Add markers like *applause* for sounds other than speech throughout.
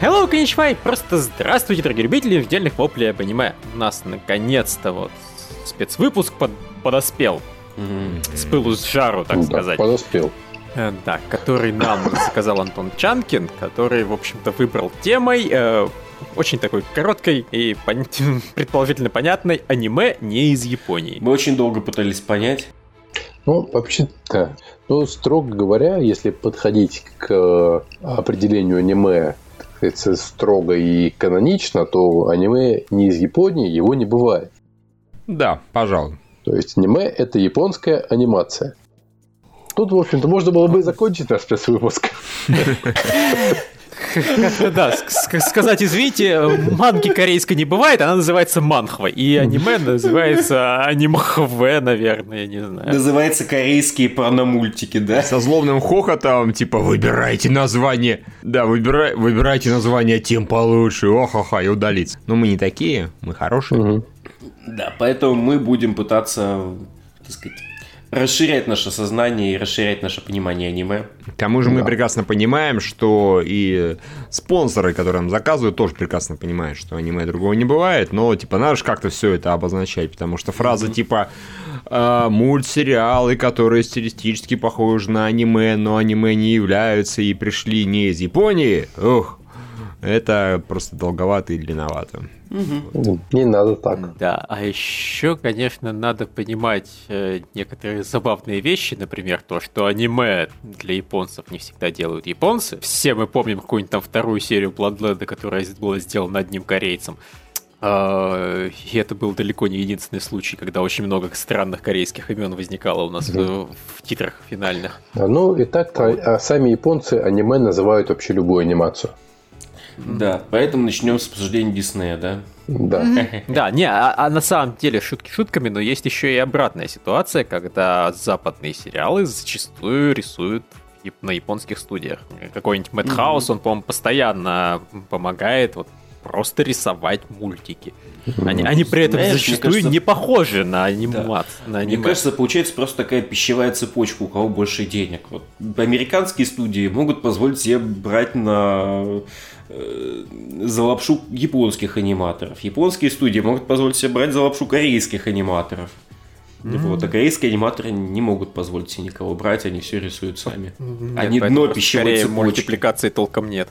Hello, коничвай! Просто здравствуйте, дорогие любители недельных воплей об аниме. У нас наконец-то вот спецвыпуск под, подоспел. Mm-hmm. С пылу с жару, так да, сказать. Подоспел. Э, да, который нам *coughs* заказал Антон Чанкин, который, в общем-то, выбрал темой э, очень такой короткой и пон... *laughs* предположительно понятной аниме не из Японии. Мы очень долго пытались понять. Ну, вообще-то, ну, строго говоря, если подходить к определению аниме это строго и канонично, то аниме не из Японии, его не бывает. Да, пожалуй. То есть аниме это японская анимация. Тут, в общем-то, можно было бы закончить наш спецвыпуск. *laughs* Да, сказать, извините, манги корейской не бывает, она называется манхва, и аниме называется анимхве, наверное, не знаю. Называется корейские порномультики, да? Со злобным хохотом, типа, выбирайте название. Да, выбирай, выбирайте название тем получше, охаха, и удалиться. Но мы не такие, мы хорошие. Да, поэтому мы будем пытаться, так сказать, расширять наше сознание и расширять наше понимание аниме. К тому же да. мы прекрасно понимаем, что и спонсоры, которые нам заказывают, тоже прекрасно понимают, что аниме другого не бывает, но типа надо же как-то все это обозначать, потому что фраза mm-hmm. типа э, мультсериалы, которые стилистически похожи на аниме, но аниме не являются и пришли не из Японии, ух, это просто долговато и длинновато. Угу. Не надо так. Да, а еще, конечно, надо понимать э, некоторые забавные вещи, например, то, что аниме для японцев не всегда делают японцы. Все мы помним какую-нибудь там вторую серию Bloodland, которая была сделана одним корейцем. Uh, и это был далеко не единственный случай, когда очень много странных корейских имен возникало у нас mm-hmm. в, в титрах финальных. Ну и так а сами японцы аниме называют вообще любую анимацию. Да, поэтому начнем с обсуждения Диснея, да? Да. *laughs* Да, не, а, а на самом деле шутки шутками, но есть еще и обратная ситуация, когда западные сериалы зачастую рисуют на японских студиях. Какой-нибудь Мэтхаус, он, по-моему, постоянно помогает вот просто рисовать мультики. Они, они при этом Знаешь, зачастую кажется, не похожи на анимацию. Да. На аниме. Мне кажется, получается просто такая пищевая цепочка, у кого больше денег. Вот американские студии могут позволить себе брать на за лапшу японских аниматоров. Японские студии могут позволить себе брать за лапшу корейских аниматоров. Mm-hmm. Вот, а корейские аниматоры не могут позволить себе никого брать, они все рисуют сами. Нет, они дно пищевой цепочки. мультипликации толком нет.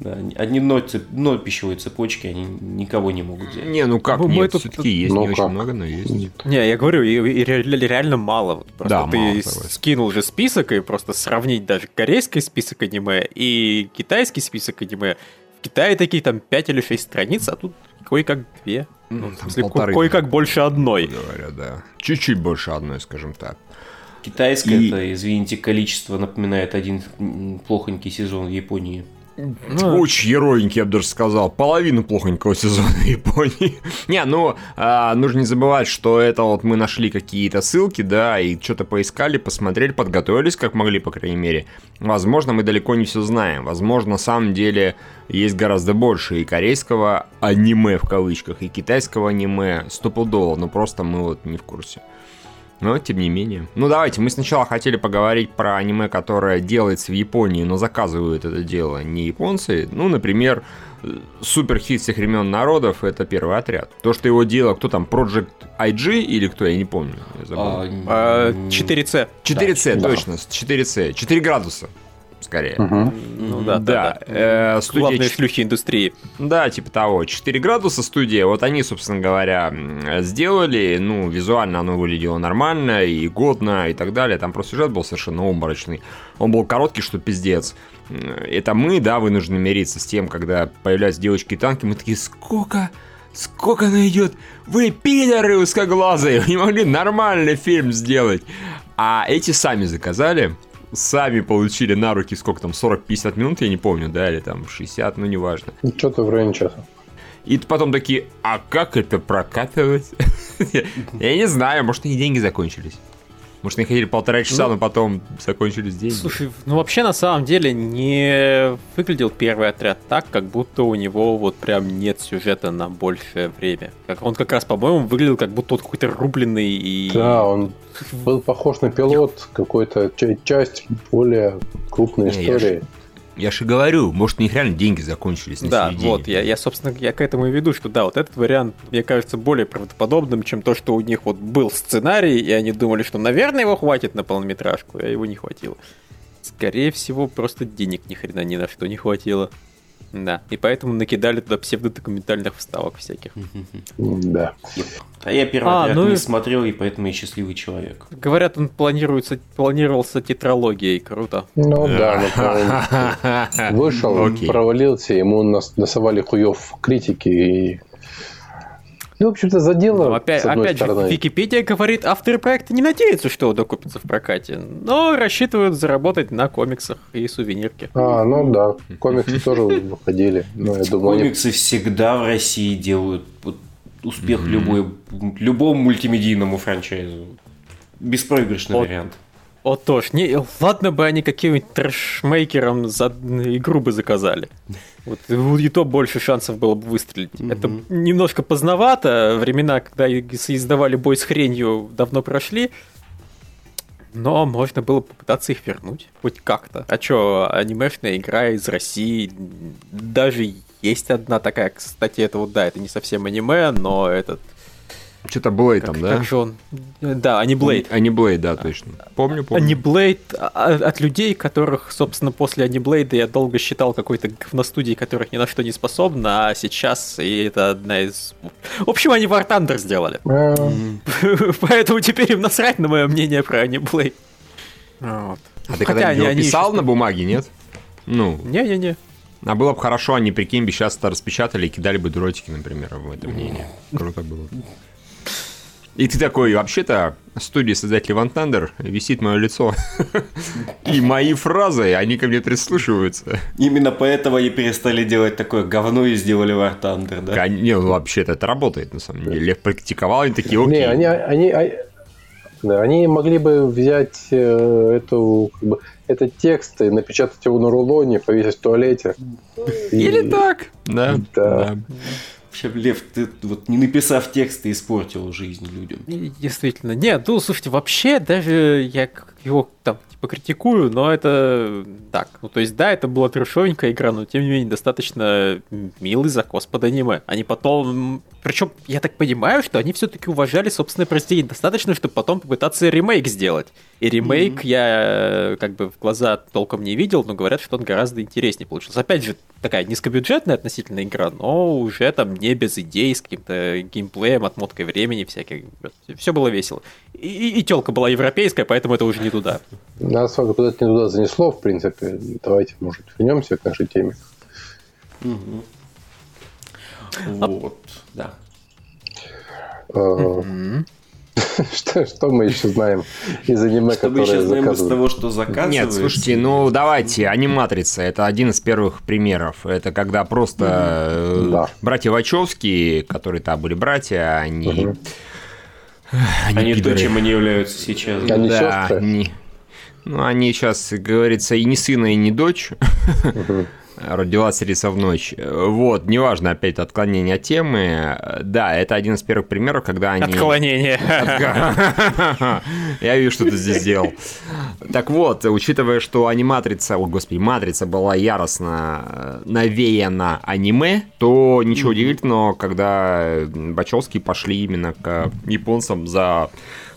Да, одни дно, дно пищевой цепочки, они никого не могут взять. Не, ну как, ну, нет, тут... все-таки есть, ну, не как? очень много, но есть. Не, я говорю, и, и реально мало. Вот просто да, ты мало, скинул же список, и просто сравнить даже корейский список аниме и китайский список аниме. В Китае такие там 5 или 6 страниц, а тут кое-как две. Ну, в смысле, кое-как больше одной. Говоря, да. Чуть-чуть больше одной, скажем так. Китайское и... это, извините, количество напоминает один плохонький сезон в Японии. Ну, Очень героенький, я бы даже сказал. Половину плохонького сезона *laughs* Японии. не, ну, а, нужно не забывать, что это вот мы нашли какие-то ссылки, да, и что-то поискали, посмотрели, подготовились, как могли, по крайней мере. Возможно, мы далеко не все знаем. Возможно, на самом деле есть гораздо больше и корейского аниме, в кавычках, и китайского аниме стопудово, но просто мы вот не в курсе. Но тем не менее. Ну давайте, мы сначала хотели поговорить про аниме, которое делается в Японии, но заказывают это дело не японцы. Ну, например, супер хит всех времен народов это первый отряд. То, что его делал, кто там, Project IG или кто, я не помню. Я забыл. А, 4C. 4C, да, точно, 4C. 4 градуса скорее. Угу. Ну да, да. да. Э, студия... Главные шлюхи индустрии. Да, типа того. 4 градуса студия, вот они, собственно говоря, сделали, ну, визуально оно выглядело нормально и годно и так далее. Там просто сюжет был совершенно обморочный. Он был короткий, что пиздец. Это мы, да, вынуждены мириться с тем, когда появляются девочки и танки, мы такие, сколько... Сколько она идет? Вы пидоры узкоглазые! *laughs* Вы не могли нормальный фильм сделать. А эти сами заказали сами получили на руки сколько там, 40-50 минут, я не помню, да, или там 60, ну неважно. Ну, что-то в районе часа. И потом такие, а как это прокатывать? *laughs* Я не знаю, может, и деньги закончились. Может, они хотели полтора часа, ну, но потом закончились деньги. Слушай, ну вообще на самом деле не выглядел первый отряд так, как будто у него вот прям нет сюжета на большее время. Как он как раз, по-моему, выглядел как будто он какой-то рубленый и... Да, он был похож на пилот какой-то часть более крупной истории. Я же говорю, может, у них реально деньги закончились на Да, середине. вот, я, я, собственно, я к этому и веду, что да, вот этот вариант, мне кажется, более правдоподобным, чем то, что у них вот был сценарий, и они думали, что, наверное, его хватит на полнометражку, а его не хватило. Скорее всего, просто денег ни хрена ни на что не хватило. Да, и поэтому накидали туда псевдодокументальных вставок всяких. Да. А я первый А, отряд ну не смотрел, и поэтому я счастливый человек. Говорят, он планируется, планировался тетралогией, круто. Ну да, ну, *laughs* он вышел, Окей. провалился, ему нас насовали хуев критики и... Ну, в общем-то, задело, Ну, опять, с одной опять же, стороны. Википедия говорит, авторы проекта не надеются, что он окупится в прокате, но рассчитывают заработать на комиксах и сувенирке. А, ну да, комиксы тоже выходили. Я думаю, они... Комиксы всегда в России делают успех любой, любому мультимедийному франчайзу. Беспроигрышный Вот. вариант. О, тоже. Не, ладно бы они каким-нибудь трэшмейкером за игру бы заказали. Вот и то больше шансов было бы выстрелить. Это немножко поздновато. Времена, когда издавали бой с хренью, давно прошли. Но можно было попытаться их вернуть. Хоть как-то. А чё, анимешная игра из России. Даже есть одна такая, кстати, это вот да, это не совсем аниме, но этот... Что-то Блейд там, да? как же он? Да, Аниблейд. Аниблейд, да, точно. Помню, помню. Аниблейд а- от людей, которых, собственно, после Аниблейда я долго считал какой-то говностудией, которых ни на что не способна, а сейчас и это одна из... В общем, они War Thunder сделали. А, *laughs* Поэтому теперь им насрать на мое мнение про Аниблейд. Вот. А ты Хотя когда они- его они писал на бумаге, нет? Ну, Не-не-не. А было бы хорошо, они, прикинь, бы сейчас это распечатали и кидали бы дротики, например, в это мнение. Круто было. И ты такой, вообще-то, в студии создателей Ван Thunder висит мое лицо. *laughs* И мои фразы, они ко мне прислушиваются. Именно поэтому они перестали делать такое говно и сделали War Thunder, да? Не, ну вообще-то это работает, на самом деле. Лев практиковал, они такие, окей. Не, они, они, да, они могли бы взять э, эту, как бы, этот текст и напечатать его на рулоне, повесить в туалете. И- Или так. Да, Да. да. Вообще, Лев, ты вот не написав текст, ты испортил жизнь людям. Действительно. Нет, ну, слушайте, вообще, даже я его там типа критикую, но это так. Ну, то есть, да, это была трешовенькая игра, но тем не менее достаточно милый закос под аниме. Они потом... Причем, я так понимаю, что они все-таки уважали собственное произведение достаточно, чтобы потом попытаться ремейк сделать. И ремейк я э, как бы в глаза толком не видел, но говорят, что он гораздо интереснее получился. Опять же, такая низкобюджетная относительно игра, но уже там не без идей, с каким-то геймплеем, отмоткой времени всяких. Все было весело. И, и, телка была европейская, поэтому это уже не туда. Нас куда-то не туда занесло, в принципе. Давайте, может, вернемся к нашей теме. Вот, да. Э, *laughs* Что, что мы еще знаем из аниме, Что мы сейчас знаем из заказывают? того, что заказывается? Нет, слушайте, ну давайте, аниматрица, это один из первых примеров. Это когда просто э, Да. братья Вачовски, которые там были братья, они... Мгм. Они то, пидоры. чем они являются сейчас. да. Они да, сестры? они- Ну, они сейчас, говорится, и не сына, и не дочь. Мгм. Родилась Риса в ночь. Вот, неважно, опять отклонение от темы. Да, это один из первых примеров, когда они... Отклонение. Я вижу, что ты здесь сделал. Так вот, учитывая, что аниматрица, о господи, матрица была яростно э, навеяна аниме, то ничего удивительного, когда Бачевские пошли именно к японцам за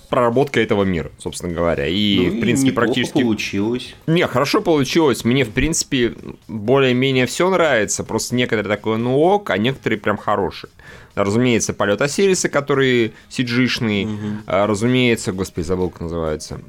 проработкой этого мира, собственно говоря. И, Ну, в принципе, практически... получилось. Не, хорошо получилось. Мне, в принципе, более-менее все нравится. Просто некоторые такое, ну ок, а некоторые прям хорошие. Разумеется, полет Осириса, который сиджишный. А, Разумеется, господи, забыл, как называется.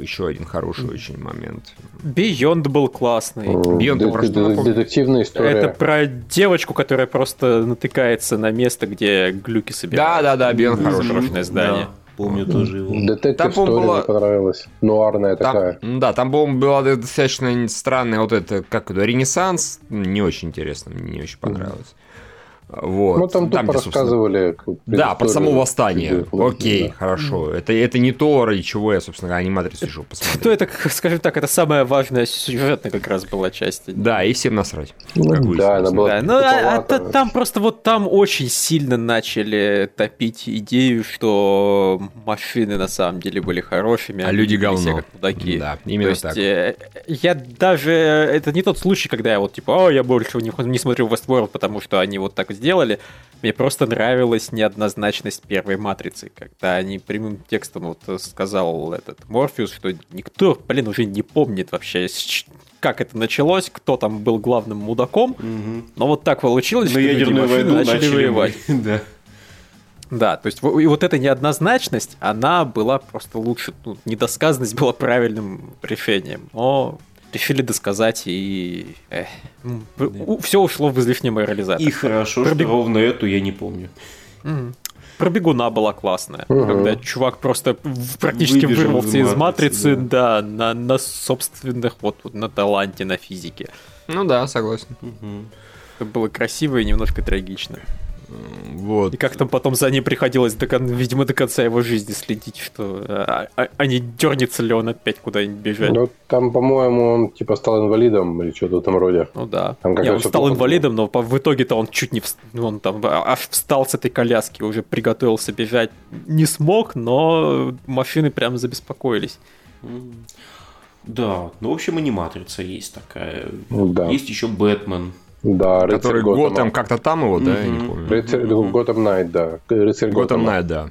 Еще один хороший очень момент. Beyond был классный. Beyond, Дет- про что дет- напомню? Детективная история. Это про девочку, которая просто натыкается на место, где глюки собирают. Да-да-да, Бион хороший. Хорошее здание. Да, помню тоже его. Детектив Там, была- мне понравилась. Нуарная Там- такая. да, там, по-моему, была достаточно странная вот это, как это, Ренессанс. Не очень интересно, мне не очень понравилось. Вот. Ну, там, там тупо рассказывали... Да, про само восстание. Окей, да. хорошо. Это, это не то, ради чего я, собственно, аниматрицу решил посмотреть. Ну, это, скажем так, это самая важная сюжетная как раз была часть. Да, и всем насрать. Ну, да, она была да. Ну, а, а, там просто вот там очень сильно начали топить идею, что машины на самом деле были хорошими. А люди говно. Все как мудаки. Да, именно то есть, так. Э, я даже... Это не тот случай, когда я вот типа, о, я больше не, не смотрю Westworld, потому что они вот так сделали. Мне просто нравилась неоднозначность первой матрицы, когда они прямым текстом вот сказал этот Морфеус, что никто, блин, уже не помнит вообще, как это началось, кто там был главным мудаком, угу. но вот так получилось, Но что люди машины начали, начали воевать. *laughs* да. Да, то есть и вот эта неоднозначность, она была просто лучше, ну, недосказанность была правильным решением. Но решили досказать, и э, да. все ушло в излишнюю морализацию. И хорошо, Пробег... что ровно эту я не помню. Угу. Про бегуна была классная, угу. когда чувак просто практически Выбежал вырвался из матрицы, да, да на, на собственных, вот, вот на таланте, на физике. Ну да, согласен. Угу. Это было красиво и немножко трагично. Вот. И как там потом за ним приходилось, до, видимо, до конца его жизни следить, что а, а, а не дернется ли он опять куда-нибудь бежать. Ну, там, по-моему, он типа стал инвалидом или что-то в этом роде. Ну да. Там не, он стал инвалидом, но в итоге-то он чуть не... Вст... Он там аж встал с этой коляски, уже приготовился бежать. Не смог, но машины прям забеспокоились. Да, ну, в общем, аниматрица есть такая. Да. Есть еще Бэтмен. Да, Который Готэм, Готэм как-то там его, да, я не помню. Рыцарь Готэм Найт, да. Рыцарь Готэм Найт, да.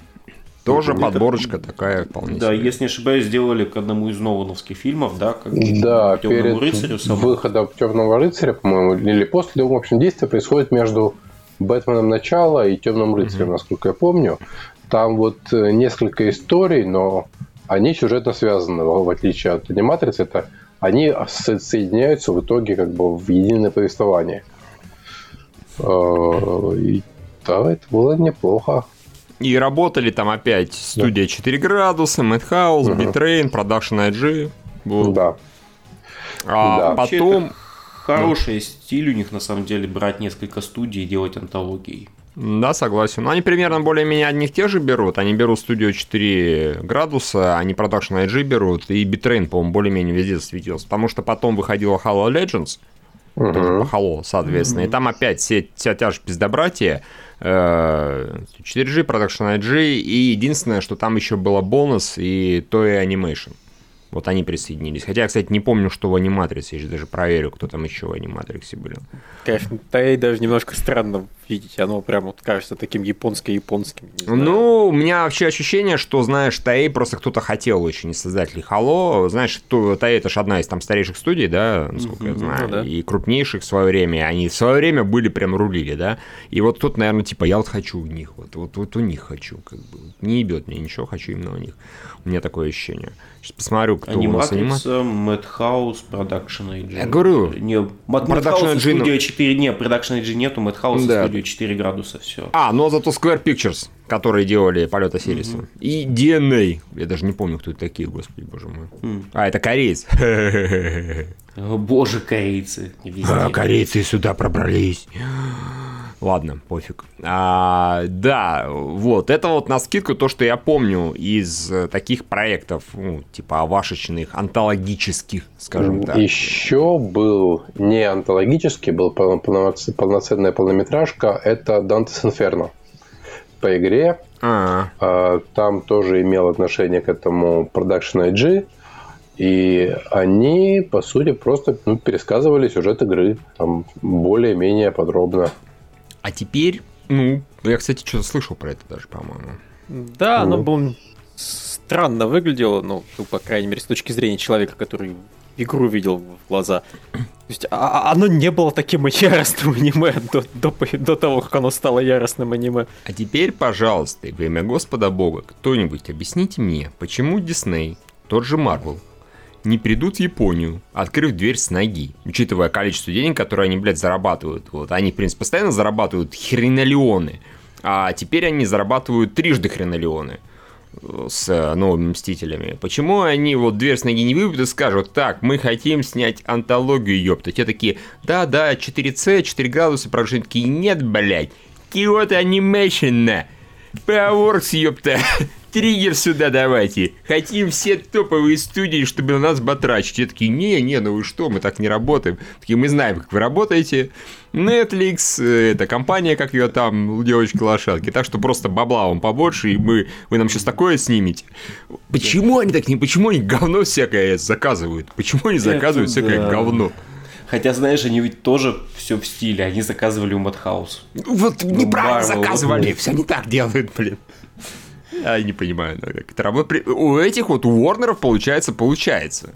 Тоже подборочка такая вполне Да, себе. если не ошибаюсь, сделали к одному из Нолановских фильмов, да, как да, перед рыцарю самому. выходом Темного рыцаря, по-моему, или после, в общем, действие происходит между Бэтменом начала и Темным рыцарем, mm насколько я помню. Там вот э, несколько историй, но они сюжетно связаны, в отличие от аниматрицы. Это они соединяются в итоге как бы в единое повествование. Э, и, да, это было неплохо. И работали там опять студия да. 4 градуса, Madhouse, угу. Bitrain, Production IG. Вот. Да. А да. потом... Хороший ну. стиль у них, на самом деле, брать несколько студий и делать антологии. Да, согласен. Но они примерно более-менее одних тех же берут. Они берут студию 4 градуса, они Production IG берут, и Bitrain, по-моему, более-менее везде засветился. Потому что потом выходила Halo Legends, uh-huh. тоже по Halo, соответственно. Uh-huh. И там опять все, вся тяжесть пиздобратия. 4G, э, Production IG, и единственное, что там еще было бонус и Toy Animation. Вот они присоединились. Хотя кстати, не помню, что в аниматрице. Я даже проверю, кто там еще в аниматриксе были. Конечно, Тай даже немножко странно видеть. Оно прям вот кажется таким японско-японским. Ну, у меня вообще ощущение, что, знаешь, Тай просто кто-то хотел очень из создателей Хало. Знаешь, Тай это же одна из там старейших студий, да, насколько mm-hmm, я знаю, ну, да. и крупнейших в свое время. Они в свое время были прям рулили, да. И вот тут, наверное, типа, я вот хочу у них, вот, вот, вот у них хочу, как бы. Не ебет мне ничего, хочу именно у них. У меня такое ощущение. Сейчас посмотрю, кто Аниматрица, у нас анимат... Madhouse, Production IG. Я говорю, не, Production IG... Studio 4, не, Production IG нету, Madhouse да. Studio 4 градуса, все. А, но зато Square Pictures, которые делали полета Сириса. Угу. И DNA. Я даже не помню, кто это такие, господи, боже мой. Угу. А, это кореец. Боже, корейцы. А, корейцы сюда пробрались. Ладно, пофиг. А, да, вот, это вот на скидку то, что я помню из э, таких проектов, ну, типа авашечных, антологических, скажем так. Еще был не антологический, был полноценная полнометражка, это Dante's Inferno по игре. А-а-а. А, там тоже имел отношение к этому Production IG. И они, по сути, просто ну, пересказывали сюжет игры. Там более-менее подробно. А теперь, ну, я, кстати, что-то слышал про это даже, по-моему. Да, ну. оно было странно выглядело, ну, по крайней мере, с точки зрения человека, который игру видел в глаза. То есть а, а оно не было таким яростным аниме до, до, до того, как оно стало яростным аниме. А теперь, пожалуйста, во имя Господа Бога, кто-нибудь объясните мне, почему Дисней, тот же Марвел, не придут в Японию, открыв дверь с ноги, учитывая количество денег, которые они, блядь, зарабатывают. Вот. Они, в принципе, постоянно зарабатывают хренолеоны, а теперь они зарабатывают трижды хренолеоны э, с новыми Мстителями. Почему они вот дверь с ноги не выбьют и скажут, так, мы хотим снять антологию, ёпта. Те такие, да-да, 4С, 4 градуса, прожитки, нет, блядь, Киото Animation. Powerworks, ёпта. *laughs* Триггер сюда давайте. Хотим все топовые студии, чтобы на нас батрачить. Те такие, не, не, ну вы что, мы так не работаем. Такие, мы знаем, как вы работаете. Netflix, э, это компания, как ее там, девочки-лошадки. Так что просто бабла вам побольше, и мы, вы нам сейчас такое снимете. Почему они так не, почему они говно всякое заказывают? Почему они заказывают Это всякое да. говно? Хотя, знаешь, они ведь тоже все в стиле. Они заказывали у Madhouse. Вот неправильно Marvel, заказывали, вот. все не так делают, блин. Я не понимаю, как это работает. При- У этих вот, у Уорнеров, получается, получается.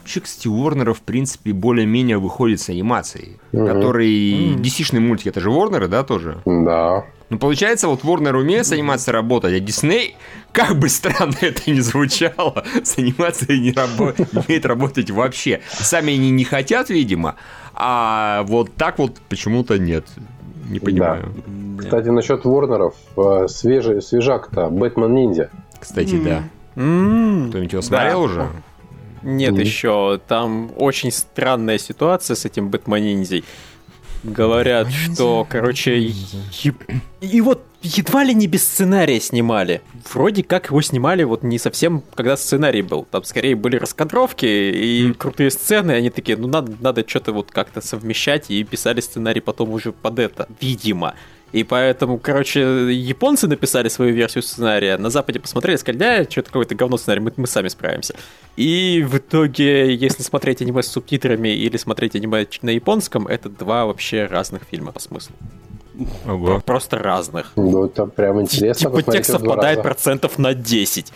Вообще, кстати, у Уорнера, в принципе, более-менее выходит с анимацией. Мгм. Который... DC-шный мультик, это же Уорнеры, да, тоже? Да. Ну, получается, вот Warner умеет с анимацией работать, а Disney, как бы странно это ни звучало, с анимацией не, рабо- не умеет работать вообще. Сами они не хотят, видимо, а вот так вот почему-то нет. Не понимаю. Кстати, насчет Ворнеров, э, свежий, свежак-то, Бэтмен Ниндзя. Кстати, да. М, Кто-нибудь его да. смотрел уже? Нет, Мгм. еще. Там очень странная ситуация с этим Бэтмониндзей. Говорят, что, короче, е- и вот едва ли не без сценария снимали. Вроде как его снимали вот не совсем, когда сценарий был. Там скорее были раскадровки и крутые сцены, и они такие, ну надо, надо что-то вот как-то совмещать, и писали сценарий потом уже под это, видимо. И поэтому, короче, японцы написали свою версию сценария, на Западе посмотрели, сказали, да, что-то какое-то говно сценарий, мы, мы сами справимся. И в итоге, если смотреть аниме с субтитрами или смотреть аниме на японском, это два вообще разных фильма по смыслу. Ого. Просто разных. Ну, это прям интересно Типа текст совпадает раза. процентов на 10.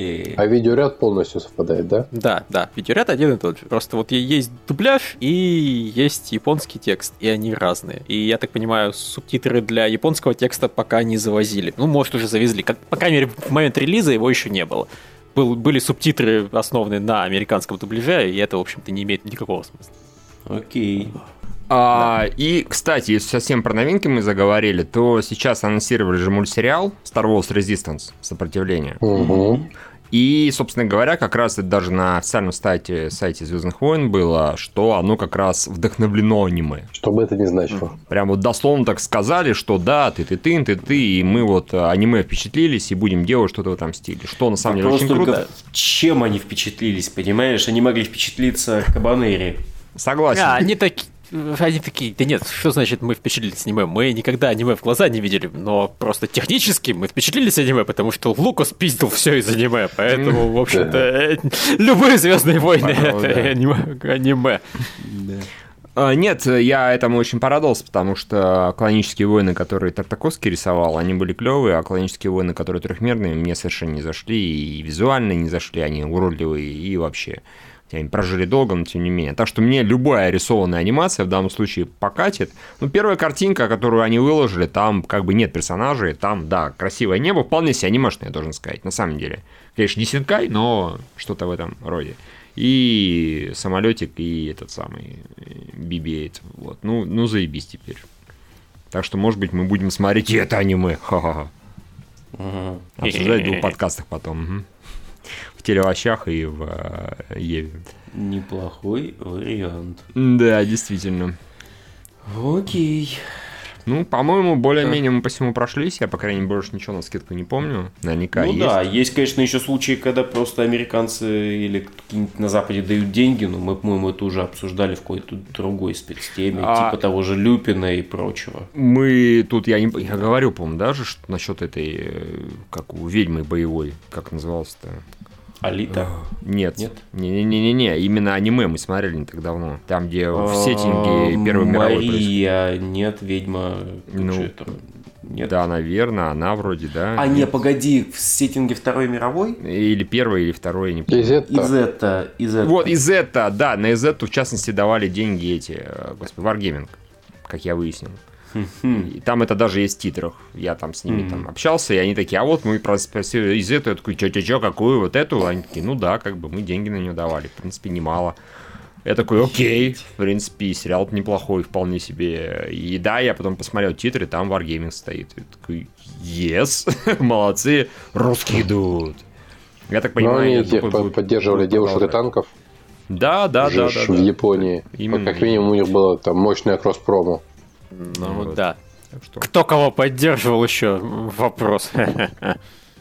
И- А видеоряд полностью совпадает, да? Да, да, видеоряд один и тот же. Просто вот есть дубляж и есть японский текст, и они разные. И я так понимаю, субтитры для японского текста пока не завозили. Ну, может, уже завезли. Как, по крайней мере, в момент релиза его еще не было. Был, были субтитры, основанные на американском дубляже, и это, в общем-то, не имеет никакого смысла. Окей. А, и, кстати, если совсем про новинки мы заговорили, то сейчас анонсировали же мультсериал Star Wars Resistance, Сопротивление. Угу. И, собственно говоря, как раз это даже на официальном сайте, сайте Звездных войн было, что оно как раз вдохновлено аниме. Что бы это ни значило. Прям вот дословно так сказали, что да, ты ты ты ты ты и мы вот аниме впечатлились и будем делать что-то в этом стиле. Что на самом деле очень круто. чем они впечатлились, понимаешь? Они могли впечатлиться Кабанери. Согласен. А, они такие... Они такие, да нет, что значит мы впечатлились аниме? Мы никогда аниме в глаза не видели, но просто технически мы впечатлились аниме, потому что Лукас пиздил все из аниме, поэтому, в общем-то, э, любые Звездные войны это аниме. А, Нет, я этому очень порадовался, потому что клонические войны, которые Тартаковский рисовал, они были клевые, а клонические войны, которые трехмерные, мне совершенно не зашли, и визуально не зашли, они уродливые, и вообще. Они прожили долго, но тем не менее. Так что мне любая рисованная анимация в данном случае покатит. Ну, первая картинка, которую они выложили, там как бы нет персонажей, там, да, красивое небо, вполне себе анимешное, я должен сказать, на самом деле. Конечно, не Синкай, но что-то в этом роде. И самолетик, и этот самый BB-8. Вот. Ну, ну, заебись теперь. Так что, может быть, мы будем смотреть и это аниме. Ха-ха-ха. Обсуждать в двух *laughs* подкастах потом. мгм. В телеовощах и в э, Еве. Неплохой вариант. Да, действительно. Окей. Ну, по-моему, более-менее мы по всему прошлись. Я, по крайней мере, больше ничего на скидку не помню. Наверняка ну есть. да, есть, конечно, еще случаи, когда просто американцы или какие-нибудь на Западе дают деньги, но мы, по-моему, это уже обсуждали в какой-то другой спецтеме, А- типа того же Люпина и прочего. Мы тут, я, не, я говорю, по-моему, даже что насчет этой, э, как у ведьмы боевой, как называлось-то? Алита. Нет. Нет? Не-не-не-не, именно аниме мы смотрели не так давно. Там, где в сеттинге А, Первой мировой. Мария, нет, ведьма. Ну, это? Нет. Да, наверное, она вроде, да. А, не, погоди, в сеттинге Второй мировой? Или первой, или второй, я не помню. Из этого Из это, из это. Вот, из это, да, на из это, в частности, давали деньги эти, э, господи, Wargaming, как я выяснил. И там это даже есть в титрах. Я там с ними там общался, и они такие, а вот мы про- спросили из этого, я такой, чё-чё-чё, какую вот эту? Они такие, ну да, как бы мы деньги на нее давали, в принципе, немало. Я такой, окей, в принципе, сериал неплохой, вполне себе. И да, я потом посмотрел титры, там Wargaming стоит. Я такой, yes, *laughs* молодцы, русские идут. Я так Но понимаю, они тех поддерживали девушек и танков. Да, да, да, да, в. Японии. Именно. Как минимум у них было там мощное кросс-промо. Ну Вот. да. Так что... Кто кого поддерживал еще? Вопрос.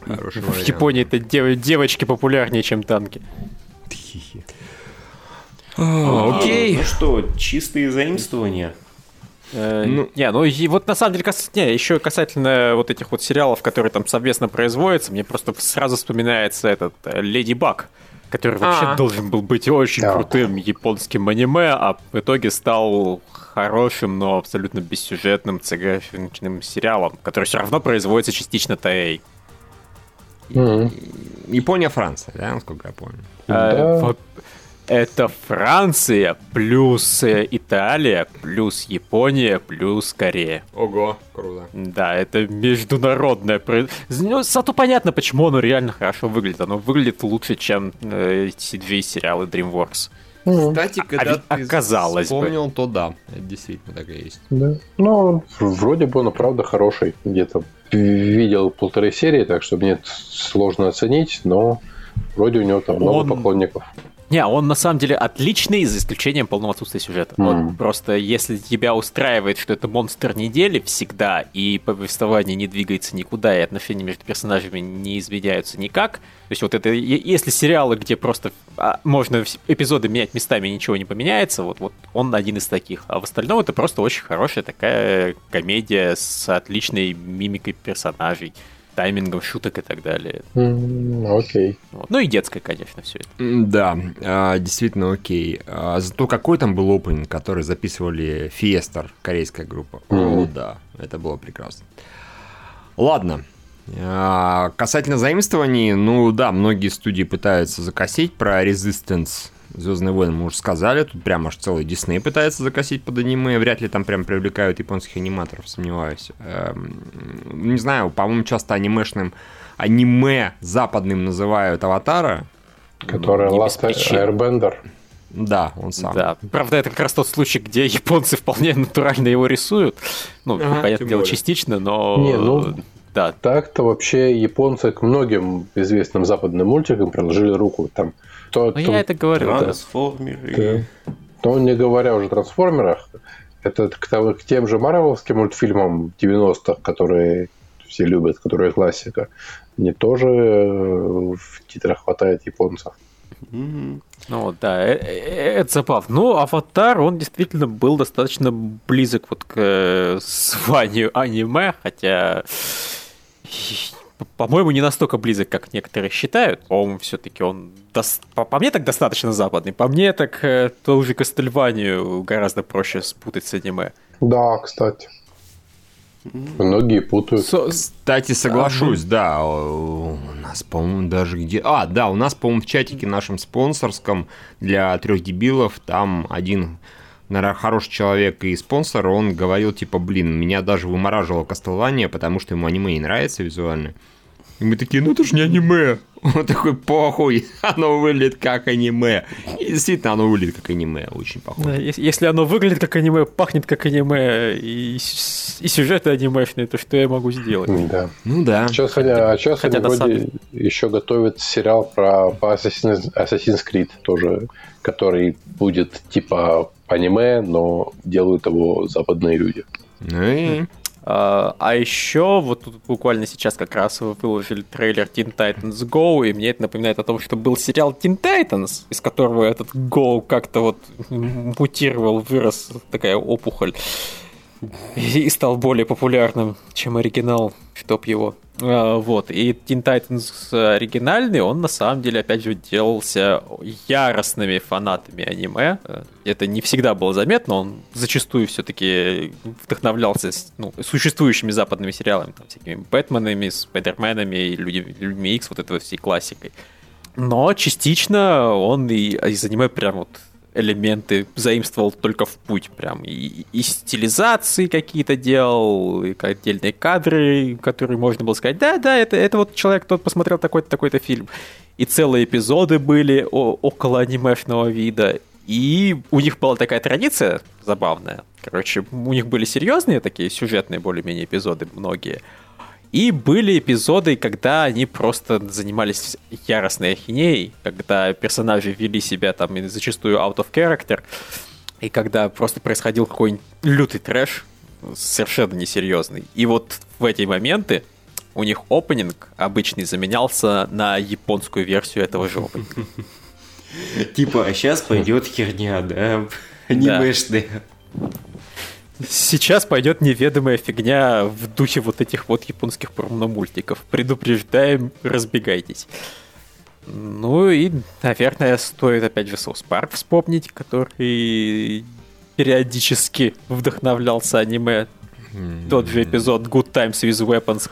Хороший В Японии это девочки популярнее, чем танки. А, окей. Ну что, чистые заимствования? Э, ну, не, ну и вот на самом деле, кас... не, еще касательно вот этих вот сериалов, которые там совместно производятся, мне просто сразу вспоминается этот э, Леди Баг, который вообще А-а-а. должен был быть очень да. крутым японским аниме, а в итоге стал хорошим, но абсолютно бессюжетным цигачным сериалом, который все равно производится частично ТАЭЙ. Mm-hmm. Япония, Франция, да, насколько я помню. А, да это Франция плюс э, Италия плюс Япония плюс Корея. Ого, круто. Да, это международное. Ну, зато понятно, почему оно реально хорошо выглядит. Оно выглядит лучше, чем э, эти две сериалы DreamWorks. Кстати, когда а, ты оказалось вспомнил, бы. то да, это действительно так и есть. Да. Ну, вроде бы он правда хороший. Где-то видел полторы серии, так что мне сложно оценить, но вроде у него там много он... поклонников. Не, он на самом деле отличный, за исключением полного отсутствия сюжета. Mm. Вот просто если тебя устраивает, что это монстр недели всегда, и повествование не двигается никуда, и отношения между персонажами не изменяются никак, то есть вот это, если сериалы, где просто а, можно эпизоды менять местами, и ничего не поменяется, вот, вот он один из таких. А в остальном это просто очень хорошая такая комедия с отличной мимикой персонажей таймингом шуток и так далее. Mm, окей. Вот. Ну и детское, конечно, все это. Да, а, действительно окей. А, зато какой там был опенинг, который записывали Fiestar, корейская группа. Mm. О, да, это было прекрасно. Ладно, а, Касательно заимствований, ну да, многие студии пытаются закосить про Resistance Звездные войны мы уже сказали, тут прям аж целый Дисней пытается закосить под аниме, вряд ли там прям привлекают японских аниматоров, сомневаюсь. Эм, не знаю, по-моему, часто анимешным аниме западным называют Аватара. Который ну, Last Airbender. Да, он сам. Да. Правда, это как раз тот случай, где японцы *laughs* вполне натурально его рисуют. Ну, ага, понятное дело, частично, но... Не, ну, да. Так-то вообще японцы к многим известным западным мультикам приложили руку. Там то, ну, то, я это говорю. Трансформеры. Да. То не говоря уже о трансформерах, это к, к тем же марвеловским мультфильмам 90-х, которые все любят, которые классика, не тоже э, в титрах хватает японцев. Mm-hmm. Ну да, э, э, это забавно. Ну, Аватар, он действительно был достаточно близок вот к званию аниме, хотя *laughs* по-моему, не настолько близок, как некоторые считают. По-моему, все-таки он, дос... по, по мне так достаточно западный. По мне так э, ту же Кастельванию гораздо проще спутать с аниме. Да, кстати. Многие путают. Со... Кстати, соглашусь, да. да. У нас, по-моему, даже где... А, да, у нас, по-моему, в чатике нашем спонсорском для трех дебилов там один наверное, хороший человек и спонсор, он говорил, типа, блин, меня даже вымораживало Кастлвания, потому что ему аниме не нравится визуально. И мы такие, ну это же не аниме. Он такой, похуй, *laughs* оно выглядит как аниме. И действительно, оно выглядит как аниме, очень похоже. Да, если оно выглядит как аниме, пахнет как аниме, и, и сюжеты анимешные, то что я могу сделать? Да. Ну да. Сейчас, хотя, а сейчас хотя они вроде самом... еще готовят сериал про, про Assassin's, Assassin's Creed тоже, который будет типа аниме, но делают его западные люди. Ну и а, а еще вот тут буквально сейчас как раз выложили трейлер Teen Titans Go, и мне это напоминает о том, что был сериал Teen Titans, из которого этот Go как-то вот мутировал, вырос такая опухоль и стал более популярным, чем оригинал, чтоб его. А, вот, и Teen Titans оригинальный, он на самом деле, опять же, делался яростными фанатами аниме. Это не всегда было заметно, он зачастую все-таки вдохновлялся ну, существующими западными сериалами, там, всякими Бэтменами, Спайдерменами и Людьми, Людьми Икс, вот этой всей классикой. Но частично он и из аниме прям вот элементы заимствовал только в путь прям. И, и стилизации какие-то делал, и отдельные кадры, которые можно было сказать, да-да, это, это вот человек, тот посмотрел такой-то такой-то фильм. И целые эпизоды были о, около анимешного вида. И у них была такая традиция забавная. Короче, у них были серьезные такие сюжетные более-менее эпизоды многие. И были эпизоды, когда они просто занимались яростной ахинеей, когда персонажи вели себя там зачастую out of character, и когда просто происходил какой-нибудь лютый трэш, совершенно несерьезный. И вот в эти моменты у них опенинг обычный заменялся на японскую версию этого же опенинга. Типа, а сейчас пойдет херня, да? Анимешная. Сейчас пойдет неведомая фигня в духе вот этих вот японских порномультиков. Предупреждаем, разбегайтесь. Ну и, наверное, стоит опять же Соус Парк вспомнить, который периодически вдохновлялся аниме. Тот же эпизод Good Times with Weapons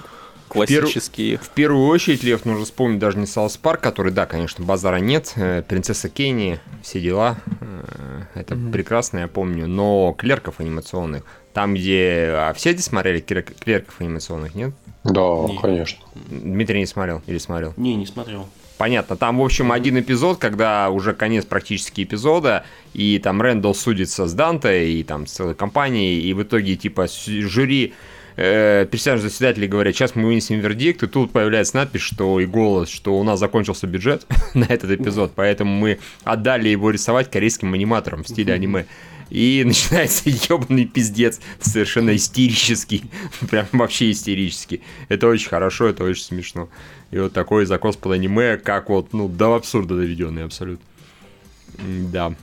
классические. В, первую очередь, Лев, нужно вспомнить даже не South Park, который, да, конечно, базара нет, э, Принцесса Кенни, все дела, э, это mm-hmm. прекрасно, я помню, но клерков анимационных, там, где... А все здесь смотрели клерков анимационных, нет? Да, нет. конечно. Дмитрий не смотрел или смотрел? Не, не смотрел. Понятно. Там, в общем, один эпизод, когда уже конец практически эпизода, и там Рэндалл судится с Данте и там с целой компанией, и в итоге, типа, жюри э, присяжные заседатели говорят, сейчас мы вынесем вердикт, и тут появляется надпись, что и голос, что у нас закончился бюджет *laughs* на этот эпизод, поэтому мы отдали его рисовать корейским аниматорам в стиле аниме. И *laughs* начинается ебаный пиздец, совершенно истерический, *laughs* прям вообще истерический. Это очень хорошо, это очень смешно. И вот такой закос под аниме, как вот, ну, до абсурда доведенный абсолютно. Да.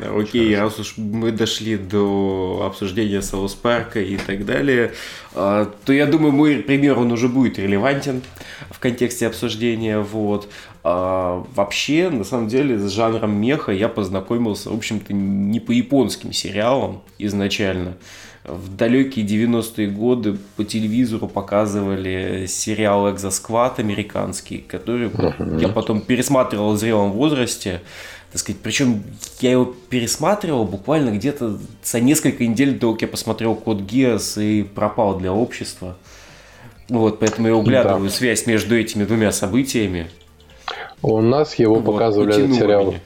Окей, раз уж мы дошли до обсуждения Саус Парка и так далее, а, то я думаю, мой пример, он уже будет релевантен в контексте обсуждения. Вот. А, вообще, на самом деле, с жанром меха я познакомился, в общем-то, не по японским сериалам изначально. В далекие 90-е годы по телевизору показывали сериал «Экзосквад» американский, который uh-huh. я потом пересматривал в зрелом возрасте так сказать, причем я его пересматривал буквально где-то за несколько недель до, как я посмотрел Код Гиас и пропал для общества. Вот, поэтому я углядываю да. связь между этими двумя событиями. У нас его вот, показывали этот сериал меня.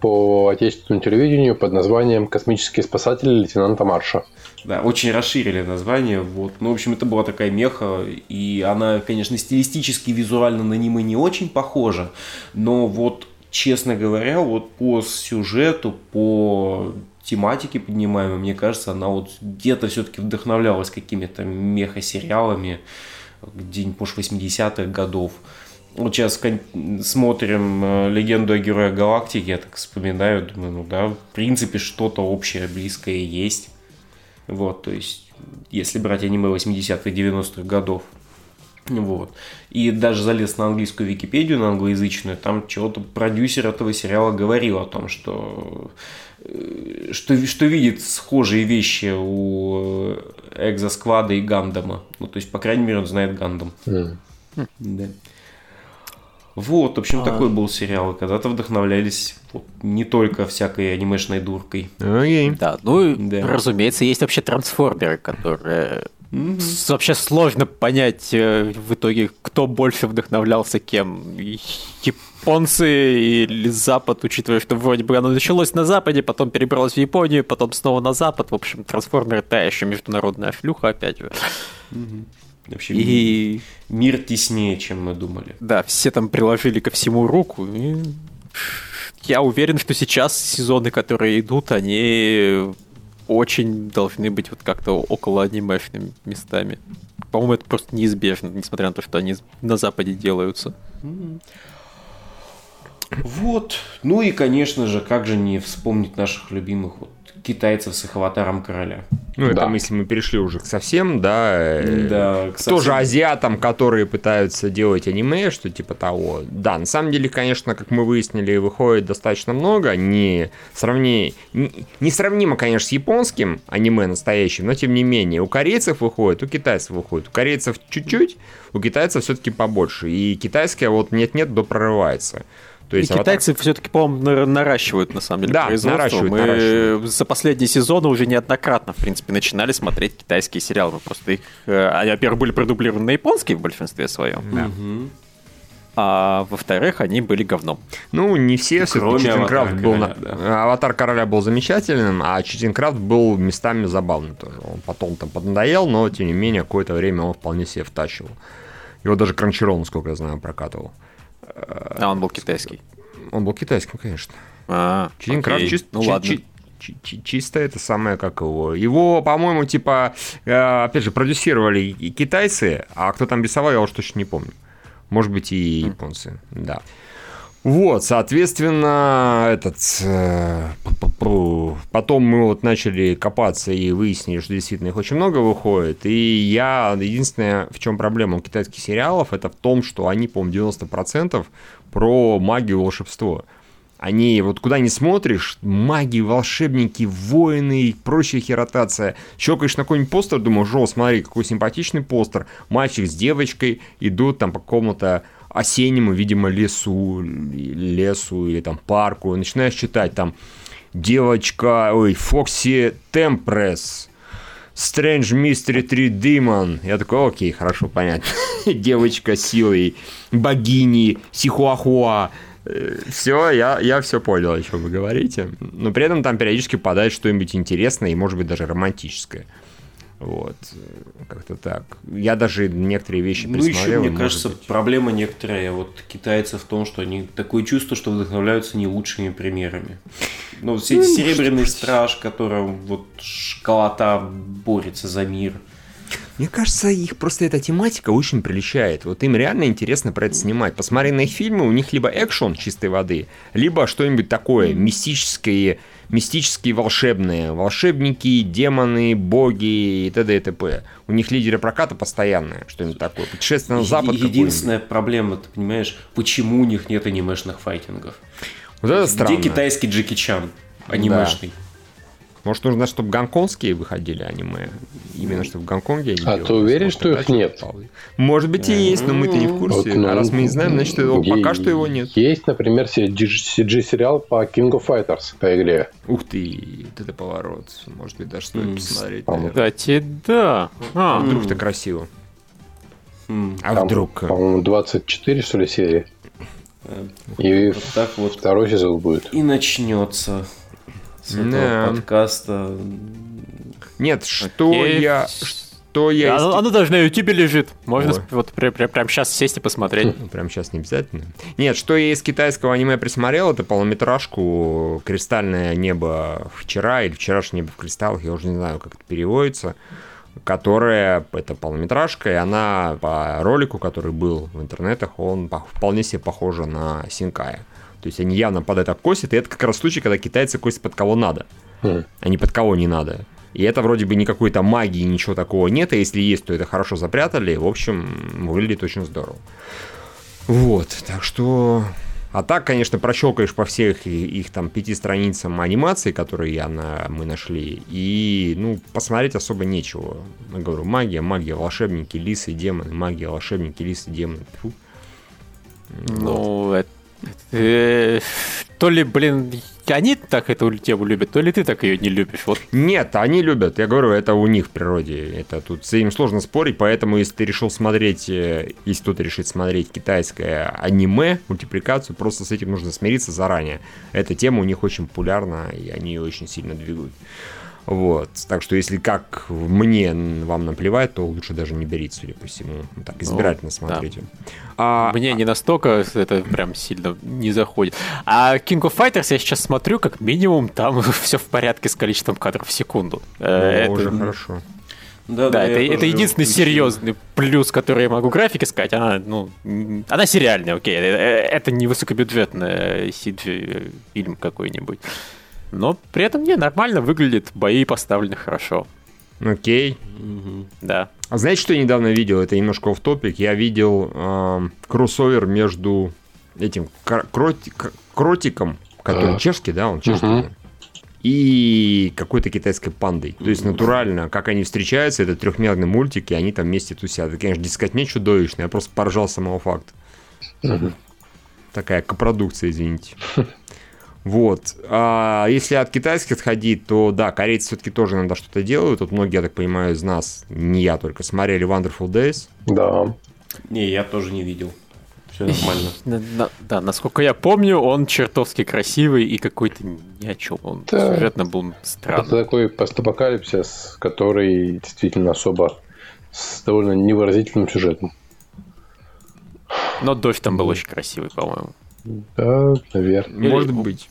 по отечественному телевидению под названием «Космические спасатели лейтенанта Марша». Да, очень расширили название. Вот. Ну, в общем, это была такая меха, и она, конечно, стилистически, визуально на аниме не очень похожа, но вот честно говоря, вот по сюжету, по тематике поднимаемой, мне кажется, она вот где-то все-таки вдохновлялась какими-то меха-сериалами где-нибудь, может, 80-х годов. Вот сейчас смотрим э, «Легенду о Герое Галактики», я так вспоминаю, думаю, ну да, в принципе, что-то общее, близкое есть. Вот, то есть, если брать аниме 80-х, 90-х годов. Вот. И даже залез на английскую Википедию, на англоязычную, там чего-то продюсер этого сериала говорил о том, что, э, что, что видит схожие вещи у Экзосквада и Гандама. Ну, то есть, по крайней мере, он знает Гандам. Mm. Да. Вот, в общем, а... такой был сериал. Когда-то вдохновлялись вот, не только всякой анимешной дуркой. Okay. Да, ну, да. разумеется, есть вообще трансформеры, которые Mm-hmm. Вообще сложно понять э, в итоге, кто больше вдохновлялся кем. Японцы или Запад, учитывая, что вроде бы оно началось на Западе, потом перебралось в Японию, потом снова на Запад. В общем, трансформеры та еще международная шлюха, опять же. Mm-hmm. Вообще и мир теснее, чем мы думали. Да, все там приложили ко всему руку. И я уверен, что сейчас сезоны, которые идут, они очень должны быть вот как-то около анимешными местами. По-моему, это просто неизбежно, несмотря на то, что они на Западе делаются. Вот. Ну и, конечно же, как же не вспомнить наших любимых вот китайцев с их аватаром короля. Ну, это да. если мы перешли уже к совсем, да, э, да к совсем. тоже азиатам, которые пытаются делать аниме, что типа того. Да, на самом деле, конечно, как мы выяснили, выходит достаточно много, не, сравни... не сравнимо, конечно, с японским аниме настоящим, но тем не менее, у корейцев выходит, у китайцев выходит, у корейцев чуть-чуть, у китайцев все-таки побольше, и китайское вот нет-нет, до прорывается. То есть и аватар... китайцы все-таки, по-моему, наращивают, на самом деле, да, наращивают, Мы наращивают. за последние сезоны уже неоднократно, в принципе, начинали смотреть китайские сериалы. Мы просто их... Э, они, во-первых, были продублированы на японский в большинстве своем. Да. А во-вторых, они были говном. Ну, не все, все-таки Читинкрафт был... Короля, да. Аватар короля был замечательным, а Читинкрафт был местами забавным тоже. Он потом там поднадоел, но, тем не менее, какое-то время он вполне себе втащил. Его даже Кранчерол, насколько я знаю, прокатывал. А он был китайский. Он был китайским, конечно. А, Читинкрафт чис... ну, ладно. Чи... чисто это самое, как его. Его, по-моему, типа, э, опять же, продюсировали и китайцы, а кто там рисовал, я уж точно не помню. Может быть, и японцы, да. Вот, соответственно, этот... Э, потом мы вот начали копаться и выяснили, что действительно их очень много выходит. И я... Единственное, в чем проблема у китайских сериалов, это в том, что они, по-моему, 90% про магию и волшебство. Они, вот куда не смотришь, маги, волшебники, воины и прочая херотация. Щелкаешь на какой-нибудь постер, думаешь, о, смотри, какой симпатичный постер. Мальчик с девочкой идут там по какому-то осеннему, видимо, лесу, лесу или там парку. Начинаешь читать там девочка, ой, Фокси Темпресс, Strange Mystery 3 Demon. Я такой, окей, хорошо, понятно. *laughs* Девочка силой, богини, Сихуахуа. Э, все, я, я все понял, о чем вы говорите. Но при этом там периодически попадает что-нибудь интересное и, может быть, даже романтическое. Вот, как-то так. Я даже некоторые вещи Ну, еще, мне кажется, быть... проблема некоторая вот китайцев в том, что они такое чувство, что вдохновляются не лучшими примерами. Ну, все ну, Серебряный страж, которым вот школота борется за мир. Мне кажется, их просто эта тематика очень приличает. Вот им реально интересно про это снимать. Посмотри на их фильмы, у них либо экшон чистой воды, либо что-нибудь такое мистическое, мистические волшебные. Волшебники, демоны, боги и т.д. и т.п. У них лидеры проката постоянные, что-нибудь такое. Путешествие на запад Единственная проблема, ты понимаешь, почему у них нет анимешных файтингов? Вот это странно. Где китайский Джеки Чан анимешный? Да. Может, нужно, чтобы гонконгские выходили аниме? Именно, чтобы в Гонконге они А ты уверен, что их нет? Может быть и есть, но мы-то не в курсе. Вот, а раз мы не знаем, значит, его, пока что его нет. Есть, например, CG-сериал по King of Fighters по игре. Ух ты, это поворот. Может быть, даже стоит посмотреть. Кстати, да. А, вдруг-то красиво. А вдруг? По-моему, 24, что ли, серии. И вот так вот второй сезон будет. И начнется с этого да. подкаста. Нет, что Окей. я... Что я... Оно, оно даже на YouTube лежит. Можно Ой. вот прям, прям, прям сейчас сесть и посмотреть. *laughs* Прям сейчас не обязательно. Нет, что я из китайского аниме присмотрел, это полнометражку «Кристальное небо вчера» или «Вчерашнее небо в кристаллах», я уже не знаю, как это переводится которая, это полнометражка, и она по ролику, который был в интернетах, он вполне себе похожа на Синкая. То есть они явно под это косят, и это как раз случай, когда китайцы косят под кого надо, mm. а не под кого не надо. И это вроде бы никакой то магии, ничего такого нет, а если есть, то это хорошо запрятали. В общем, выглядит очень здорово. Вот, так что... А так, конечно, прощелкаешь по всех их там пяти страницам анимации, которые я на, мы нашли, и, ну, посмотреть особо нечего. Я говорю, магия, магия, волшебники, лисы, демоны, магия, волшебники, лисы, демоны. Фу. Ну, вот. это то ли, блин, они так эту тему любят, то ли ты так ее не любишь. Вот. Нет, они любят. Я говорю, это у них в природе. Это тут с этим сложно спорить, поэтому если ты решил смотреть, э, если кто-то решит смотреть китайское аниме, мультипликацию, просто с этим нужно смириться заранее. Эта тема у них очень популярна, и они ее очень сильно двигают. Вот. Так что если как мне вам наплевать, то лучше даже не берите, судя по всему. Так, ну, избирательно ну, смотрите. Да. А, мне не настолько это прям сильно не заходит. А King of Fighters я сейчас смотрю, как минимум там *laughs* все в порядке с количеством кадров в секунду. Ну, это уже хорошо. Да, да, да это, это единственный включил. серьезный плюс, который я могу графике сказать. Она, ну, она сериальная, окей. Э, это не высокобюджетный фильм какой-нибудь. Но при этом не, нормально выглядит, бои поставлены хорошо. Окей. Угу. Да. А знаете, что я недавно видел? Это немножко в топик. Я видел э, кроссовер между этим кроти, кротиком, который а. чешский, да, он чешский. Угу. И какой-то китайской пандой. То есть натурально, как они встречаются, это трехмерный мультик, и они там вместе тусят. Это, конечно, дискотня чудовищная, я просто поражал самого факта. Угу. Такая копродукция, извините. *laughs* Вот. А если от китайских отходить, то да, корейцы все-таки тоже иногда что-то делают. Тут многие, я так понимаю, из нас, не я только, смотрели Wonderful Days. Да. Не, я тоже не видел. Все *laughs* нормально. Да, насколько я помню, он чертовски красивый и какой-то ни о чем. Он да. сюжетно был странный. Это такой постапокалипсис, который действительно особо с довольно невыразительным сюжетом. Но дождь там был очень красивый, по-моему. Да, наверное. Может быть.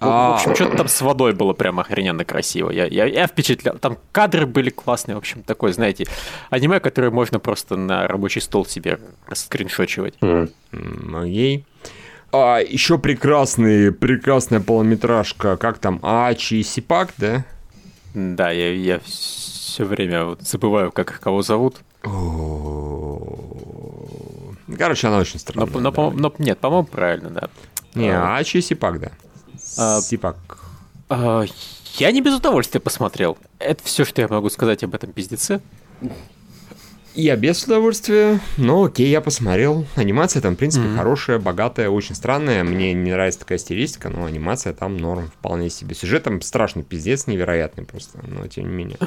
А... В общем, что-то там с водой было прям охрененно красиво. Я, я, я впечатлял. Там кадры были классные. В общем, такое, знаете, аниме, которое можно просто на рабочий стол себе скриншочивать. Mm. Окей. А, еще прекрасный, прекрасная полнометражка. Как там? Ачи и Сипак, да? Да, я, я все время вот забываю, как их кого зовут. Короче, она очень странная. Но, но, да. но нет, по-моему, правильно, да. Не, а, Ачи и Сипак, да. А, Сипак. А, я не без удовольствия посмотрел. Это все, что я могу сказать об этом пиздеце. Я без удовольствия, но окей, я посмотрел. Анимация там, в принципе, mm-hmm. хорошая, богатая, очень странная. Мне не нравится такая стилистика, но анимация там норм, вполне себе. Сюжет там страшный пиздец, невероятный просто, но тем не менее.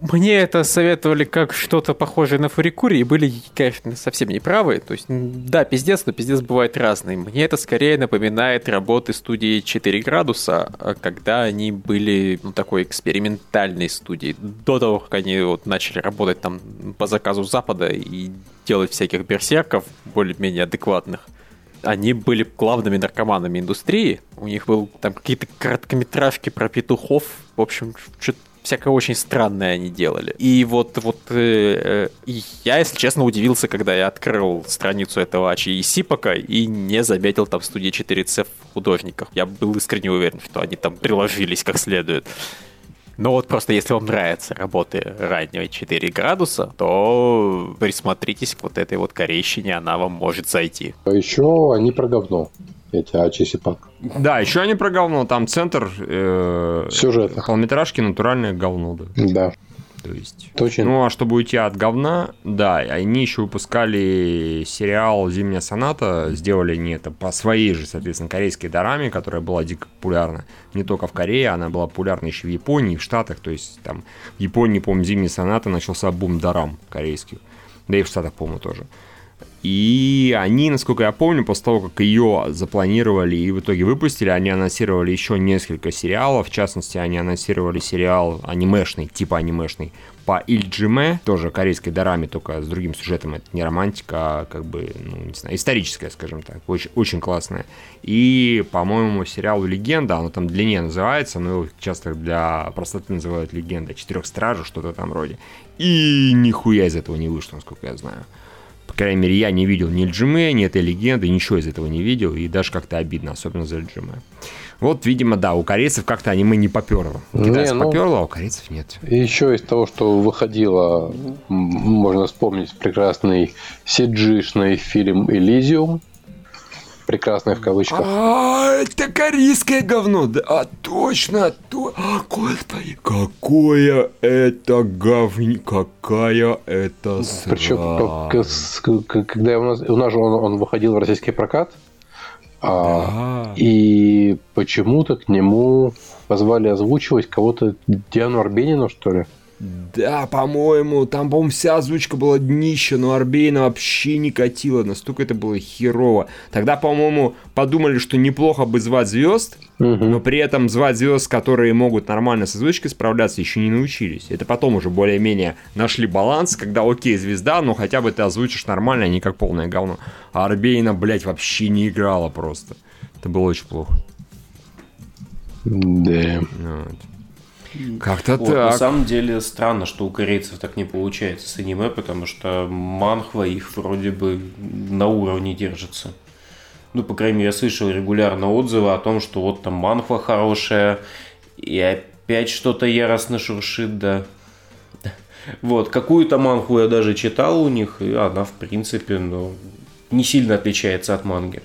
Мне это советовали как что-то похожее на Фурикури, и были, конечно, совсем неправы. То есть, да, пиздец, но пиздец бывает разный. Мне это скорее напоминает работы студии 4 градуса, а когда они были, ну, такой экспериментальной студией. До того, как они вот начали работать там по заказу сразу Запада и делать всяких берсерков более-менее адекватных. Они были главными наркоманами индустрии. У них был там какие-то короткометражки про петухов. В общем, что-то всякое очень странное они делали. И вот, вот э, э, я, если честно, удивился, когда я открыл страницу этого и Сипака и не заметил там студии 4C в художниках. Я был искренне уверен, что они там приложились как следует. Но вот просто если вам нравятся работы раннего 4 градуса, то присмотритесь к вот этой вот корейщине, она вам может зайти. А еще они про говно эти Ачиси Пак. Да, еще они про говно. Там центр э, сюжета. Полнометражки натуральное говно. Да. да. То есть. Точно. Ну, а чтобы уйти от говна, да, они еще выпускали сериал Зимняя соната, сделали они это по своей же, соответственно, корейской дораме, которая была дико популярна. Не только в Корее, она была популярна еще в Японии, в Штатах. То есть там в Японии, помню, Зимняя соната начался бум дорам корейских. Да и в Штатах, по-моему, тоже. И они, насколько я помню, после того, как ее запланировали и в итоге выпустили, они анонсировали еще несколько сериалов. В частности, они анонсировали сериал анимешный, типа анимешный, по Ильджиме, тоже корейской дораме, только с другим сюжетом. Это не романтика, а как бы, ну, не знаю, историческая, скажем так. Очень, очень классная. И, по-моему, сериал «Легенда», оно там длиннее называется, но его часто для простоты называют «Легенда». «Четырех стражей», что-то там вроде. И нихуя из этого не вышло, насколько я знаю. По крайней мере, я не видел ни Джиме, ни этой легенды, ничего из этого не видел, и даже как-то обидно, особенно за Джиме. Вот, видимо, да, у корейцев как-то аниме не поперло. Китайцев ну, поперло, а у корейцев нет. И еще из того, что выходило, можно вспомнить прекрасный сиджишный фильм «Элизиум», прекрасное в кавычках. А, это корейское говно. Да, а, точно, то. А, господи, какое это говни, какая это срань. Причем, когда у нас, у нас же он, он выходил в российский прокат, а, да. и почему-то к нему позвали озвучивать кого-то Диану Арбенину, что ли? Да, по-моему, там, по-моему, вся озвучка была днище, но Арбейна вообще не катила, настолько это было херово. Тогда, по-моему, подумали, что неплохо бы звать звезд, угу. но при этом звать звезд, которые могут нормально с озвучкой справляться, еще не научились. Это потом уже более-менее нашли баланс, когда окей, звезда, но хотя бы ты озвучишь нормально, а не как полное говно. А Арбейна, блядь, вообще не играла просто. Это было очень плохо. Да. Вот. Как-то вот, так. На самом деле странно, что у корейцев так не получается с аниме, потому что манхва их вроде бы на уровне держится. Ну, по крайней мере, я слышал регулярно отзывы о том, что вот там манхва хорошая, и опять что-то яростно шуршит, да. Вот, какую-то манху я даже читал у них, и она, в принципе, ну, не сильно отличается от манги.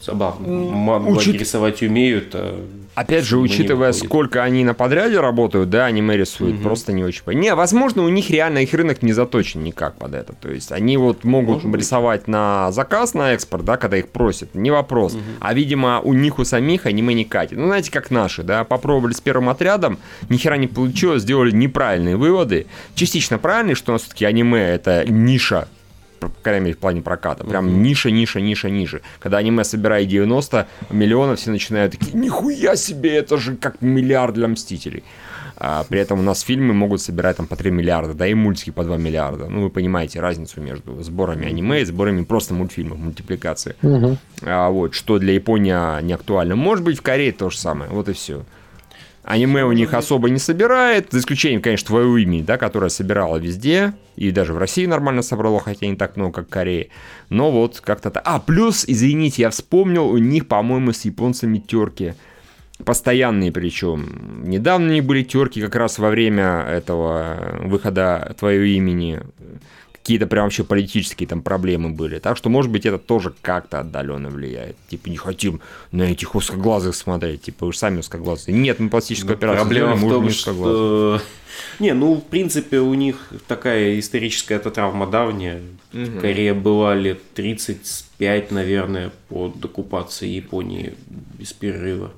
Забавно. Мангу Учит... рисовать умеют, а Опять же, учитывая, сколько они на подряде работают, да, аниме рисуют, угу. просто не очень. Не, возможно, у них реально их рынок не заточен никак под это. То есть они вот могут Может рисовать быть. на заказ, на экспорт, да, когда их просят, не вопрос. Угу. А, видимо, у них у самих аниме не катит. Ну, знаете, как наши, да, попробовали с первым отрядом, ни хера не получилось, сделали неправильные выводы. Частично правильные, что у нас все-таки аниме это ниша по крайней мере, в плане проката. Прям mm-hmm. ниша, ниша, ниша, ниже. Когда аниме собирает 90 миллионов, все начинают такие, нихуя себе, это же как миллиард для Мстителей. А, при этом у нас фильмы могут собирать там по 3 миллиарда, да и мультики по 2 миллиарда. Ну, вы понимаете разницу между сборами аниме и сборами просто мультфильмов, мультипликации. Угу. А, вот, что для Японии не актуально. Может быть, в Корее то же самое. Вот и все. Аниме у них особо не собирает, за исключением, конечно, твоего имени, да, которое собирало везде, и даже в России нормально собрало, хотя не так много, как в Корее. Но вот как-то так. А, плюс, извините, я вспомнил, у них, по-моему, с японцами терки. Постоянные причем. Недавно у них были терки как раз во время этого выхода твоего имени какие-то прям вообще политические там проблемы были. Так что, может быть, это тоже как-то отдаленно влияет. Типа, не хотим на этих узкоглазых смотреть. Типа, вы же сами узкоглазые. Нет, мы пластическую ну, операцию Проблема сделали, в том, что... *laughs* Не, ну, в принципе, у них такая историческая эта травма давняя. Угу. Корея была лет 35, наверное, под оккупацией Японии без перерыва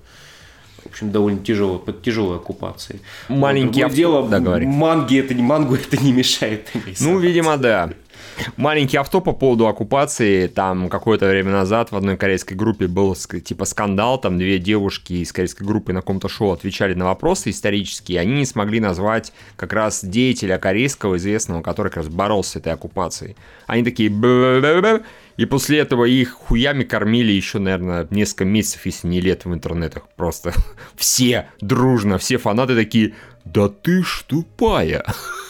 в общем, довольно тяжелой, под тяжелой оккупацией. Маленький авто... дело, да, говори. манги это не мангу *laughs* это не мешает. Ну, видимо, да. Маленький авто по поводу оккупации. Там какое-то время назад в одной корейской группе был типа скандал. Там две девушки из корейской группы на каком-то шоу отвечали на вопросы исторические. Они не смогли назвать как раз деятеля корейского известного, который как раз боролся с этой оккупацией. Они такие... И после этого их хуями кормили еще, наверное, несколько месяцев, если не лет в интернетах. Просто *laughs* все дружно, все фанаты такие, да ты ж тупая.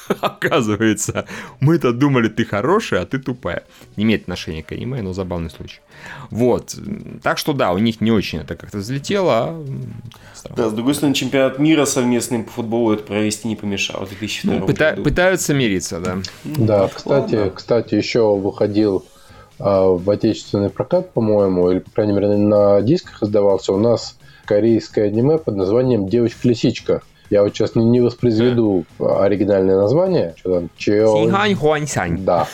*laughs* Оказывается, мы-то думали, ты хорошая, а ты тупая. Не имеет отношения к аниме, но забавный случай. Вот. Так что да, у них не очень это как-то взлетело, а... Да, с другой стороны, чемпионат мира совместный по футболу это провести не помешало в 2002 ну, пыта- году. Пытаются мириться, да. Да, кстати, кстати, еще выходил в отечественный прокат, по-моему, или, по крайней мере, на дисках издавался у нас корейское аниме под названием «Девочка-лисичка». Я вот сейчас не, воспроизведу оригинальное название. Что там? Чеон... Да.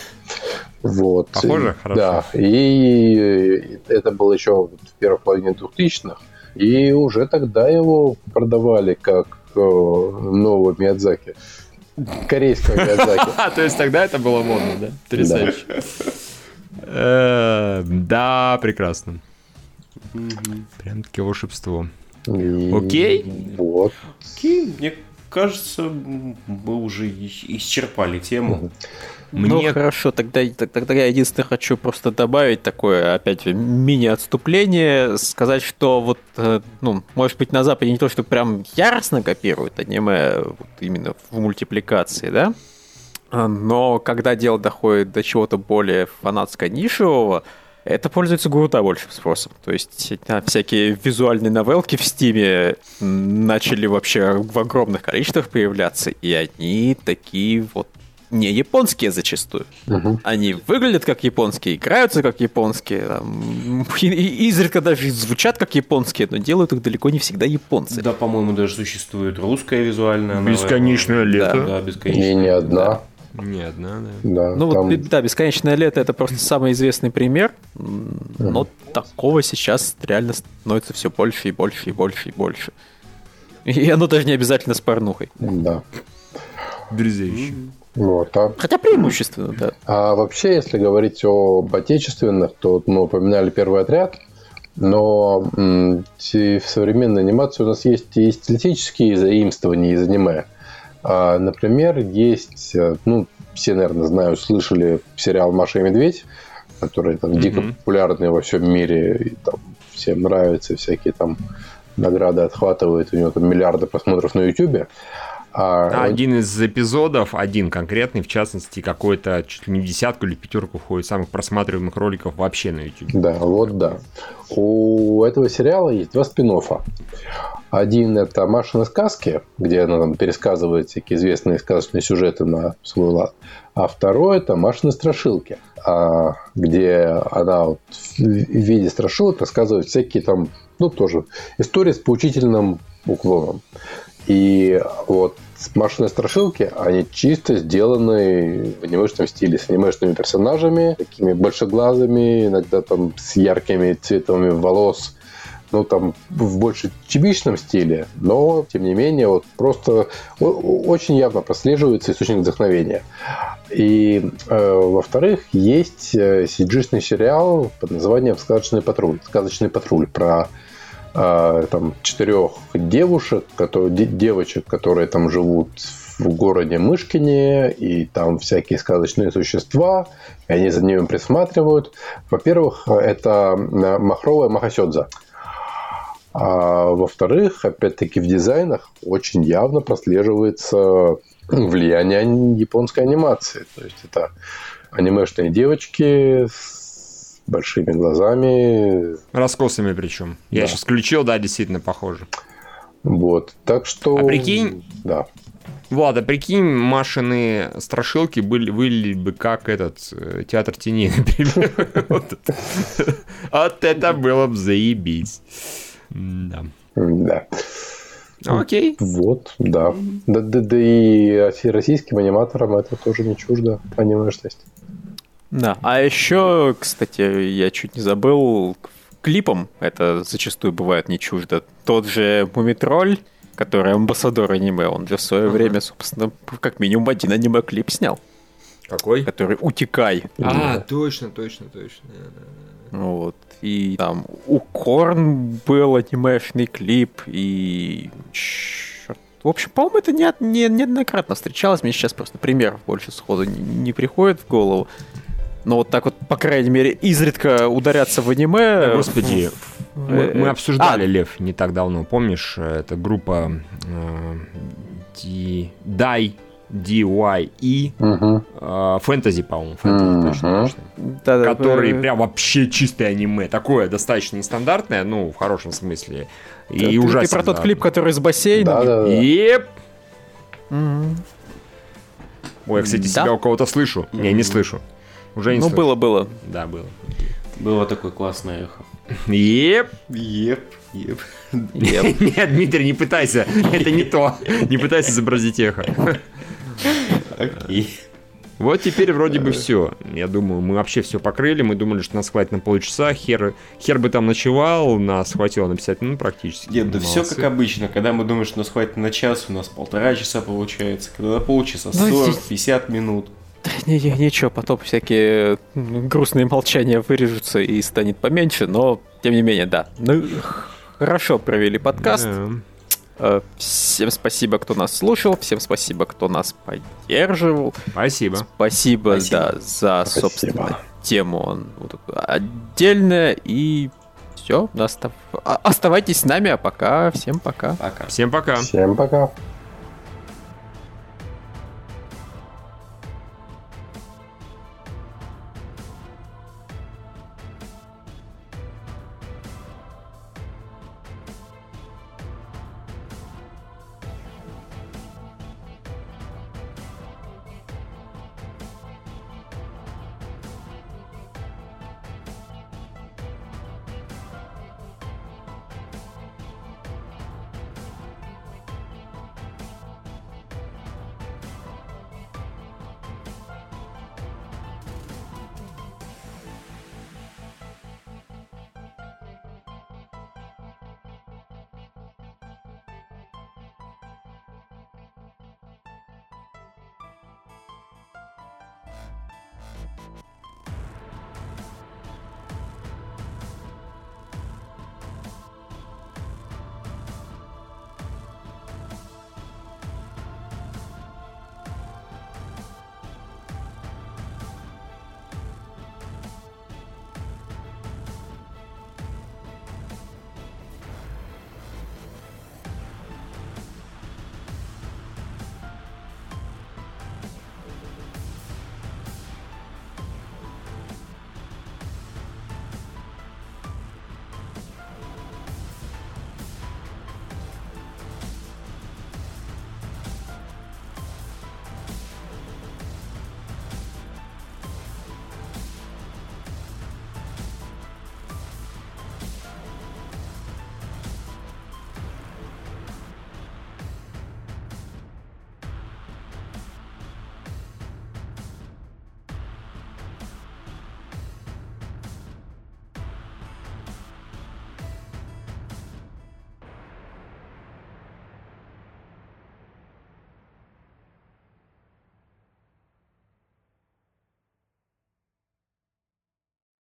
Вот. Похоже? Хорошо. Да. И это было еще в первой половине 2000-х. И уже тогда его продавали как э, нового Миядзаки. Корейского *laughs* Миядзаки. То есть тогда это было модно, да? Потрясающе. Э, да, прекрасно. Прям таки волшебство. Окей? Вот. Окей, мне кажется, мы уже исчерпали тему. Мне... Ну хорошо, тогда, тогда я единственное хочу просто добавить такое, опять мини-отступление, сказать, что вот, э, ну, может быть, на Западе не то, что прям яростно копируют аниме вот именно в мультипликации, да, но когда дело доходит до чего-то более фанатско-нишевого, это пользуется Гурута большим спросом. То есть всякие визуальные новелки в Стиме начали вообще в огромных количествах появляться, и они такие вот не японские зачастую. Угу. Они выглядят как японские, играются как японские, там, и, и, изредка даже звучат как японские, но делают их далеко не всегда японцы. Да, по-моему, даже существует русская визуальная. Бесконечное лето. Да, да бесконечное. И не одна. Да. Не одна, да. да ну там... вот, да, «Бесконечное лето» — это просто самый известный пример, но uh такого сейчас реально становится все больше и больше и больше и больше. И *laughs* оно даже не обязательно с порнухой. Да. Дерзяще. Вот, а... Хотя преимущественно, да. А вообще, если говорить об отечественных, то вот мы упоминали первый отряд, но в современной анимации у нас есть и стилистические заимствования из аниме. А, например, есть, э, ну, все, наверное, знают, слышали сериал «Маша и медведь», который там mm-hmm. дико популярный во всем мире, и там всем нравится, всякие там награды отхватывает, у него там миллиарды просмотров на YouTube. А, один из эпизодов, один конкретный, в частности, какой-то чуть ли не десятку или пятерку входит самых просматриваемых роликов вообще на YouTube. Да, вот да. У этого сериала есть два спин -оффа. Один это Машины сказки, где она там пересказывает всякие известные сказочные сюжеты на свой лад. А второй это Машины страшилки, а, где она вот в виде страшилок рассказывает всякие там, ну тоже, истории с поучительным уклоном. И вот машинные страшилки, они чисто сделаны в анимешном стиле, с анимешными персонажами, такими большеглазыми, иногда там с яркими цветами волос, ну, там, в больше чебичном стиле, но, тем не менее, вот просто очень явно прослеживается источник вдохновения. И, э, во-вторых, есть cg сериал под названием «Сказочный патруль». «Сказочный патруль» про э, там, четырех девушек, которые, девочек, которые там живут в городе Мышкине, и там всякие сказочные существа, и они за ними присматривают. Во-первых, это махровая махасёдза. А во-вторых, опять-таки в дизайнах очень явно прослеживается влияние японской анимации. То есть это анимешные девочки с большими глазами. Раскосами причем. Да. Я сейчас включил, да, действительно похоже. Вот, так что... А прикинь, да. Влада, прикинь, Машины страшилки были, были бы как этот э, театр теней, *laughs* например. Вот это было бы заебись. Да. Да. Окей. Вот, да. Да, да, да и российским аниматорам это тоже не чуждо анимешность. Да, а еще, кстати, я чуть не забыл, клипом это зачастую бывает не чуждо. Тот же Мумитроль, который амбассадор аниме, он же в свое ага. время, собственно, как минимум один аниме-клип снял. Какой? Который «Утекай». А, точно, точно, точно. Вот. И там у Корн был анимешный клип, и... Черт. В общем, по-моему, это не, не, неоднократно встречалось. Мне сейчас просто пример больше сходу не, не приходит в голову. Но вот так вот, по крайней мере, изредка ударяться в аниме... Господи, мы, мы обсуждали, а, Лев, не так давно, помнишь? Это группа э, Дай DYE угу. фэнтези, по-моему, фэнтези, угу. точно, точно. Да, да, который да. прям вообще чистое аниме, такое достаточно нестандартное, ну, в хорошем смысле, и ты, ужасно. Ты про тот клип, который с бассейном? Да, да, да. Еп. Угу. Ой, я, кстати, да? себя у кого-то слышу. Не, не слышу. Уже не Ну, было, было. Да, было. Было такое классное эхо. Еп. Еп. Еп. Нет, *laughs* Дмитрий, не пытайся. Это не то. Не пытайся изобразить эхо. Окей. Вот теперь вроде бы все. Я думаю, мы вообще все покрыли. Мы думали, что нас хватит на полчаса. Хер, хер бы там ночевал, нас хватило на 50 минут практически. Нет, да все как обычно. Когда мы думаем, что нас хватит на час, у нас полтора часа получается. Когда на полчаса 40-50 ну, минут. Не, не, ничего, потом всякие грустные молчания вырежутся и станет поменьше, но тем не менее, да. Ну, хорошо провели подкаст. Yeah. Э, всем спасибо, кто нас слушал, всем спасибо, кто нас поддерживал. Спасибо. Спасибо, спасибо. да, за, спасибо. собственно, тему вот, отдельная. И все, остав... оставайтесь с нами, а пока всем пока. Пока. Всем пока. Всем пока.